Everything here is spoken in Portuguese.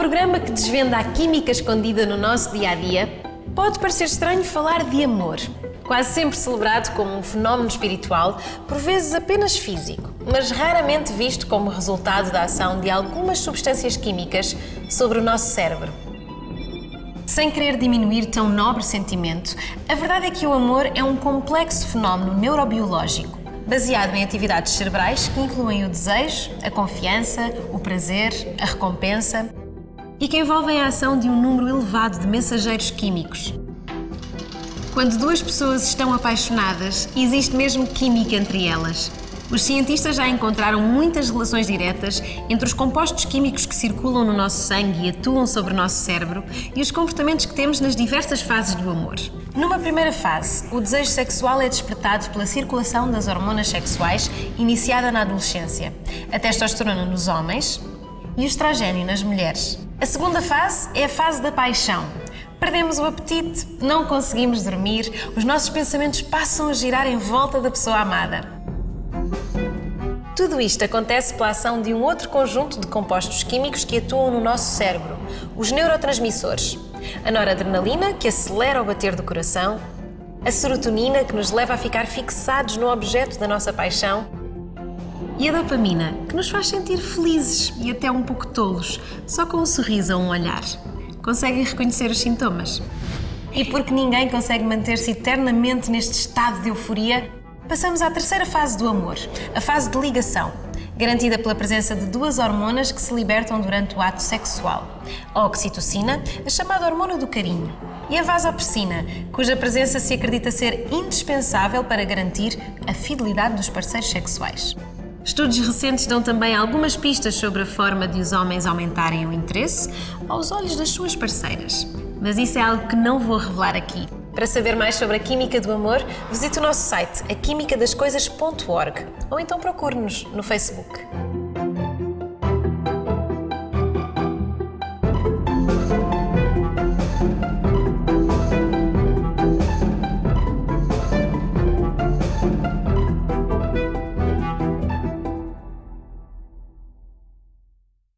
programa que desvenda a química escondida no nosso dia a dia, pode parecer estranho falar de amor, quase sempre celebrado como um fenómeno espiritual, por vezes apenas físico, mas raramente visto como resultado da ação de algumas substâncias químicas sobre o nosso cérebro. Sem querer diminuir tão nobre sentimento, a verdade é que o amor é um complexo fenómeno neurobiológico baseado em atividades cerebrais que incluem o desejo, a confiança, o prazer, a recompensa e que envolvem a ação de um número elevado de mensageiros químicos. Quando duas pessoas estão apaixonadas, existe mesmo química entre elas. Os cientistas já encontraram muitas relações diretas entre os compostos químicos que circulam no nosso sangue e atuam sobre o nosso cérebro e os comportamentos que temos nas diversas fases do amor. Numa primeira fase, o desejo sexual é despertado pela circulação das hormonas sexuais iniciada na adolescência, a testosterona nos homens e o estrogênio nas mulheres. A segunda fase é a fase da paixão. Perdemos o apetite, não conseguimos dormir, os nossos pensamentos passam a girar em volta da pessoa amada. Tudo isto acontece pela ação de um outro conjunto de compostos químicos que atuam no nosso cérebro, os neurotransmissores. A noradrenalina, que acelera o bater do coração, a serotonina, que nos leva a ficar fixados no objeto da nossa paixão, e a dopamina, que nos faz sentir felizes e até um pouco tolos, só com um sorriso ou um olhar. Conseguem reconhecer os sintomas? E porque ninguém consegue manter-se eternamente neste estado de euforia, Passamos à terceira fase do amor, a fase de ligação, garantida pela presença de duas hormonas que se libertam durante o ato sexual: a oxitocina, a chamada hormona do carinho, e a vasopressina, cuja presença se acredita ser indispensável para garantir a fidelidade dos parceiros sexuais. Estudos recentes dão também algumas pistas sobre a forma de os homens aumentarem o interesse aos olhos das suas parceiras. Mas isso é algo que não vou revelar aqui. Para saber mais sobre a química do amor, visite o nosso site aquimicadascoisas.org ou então procure-nos no Facebook.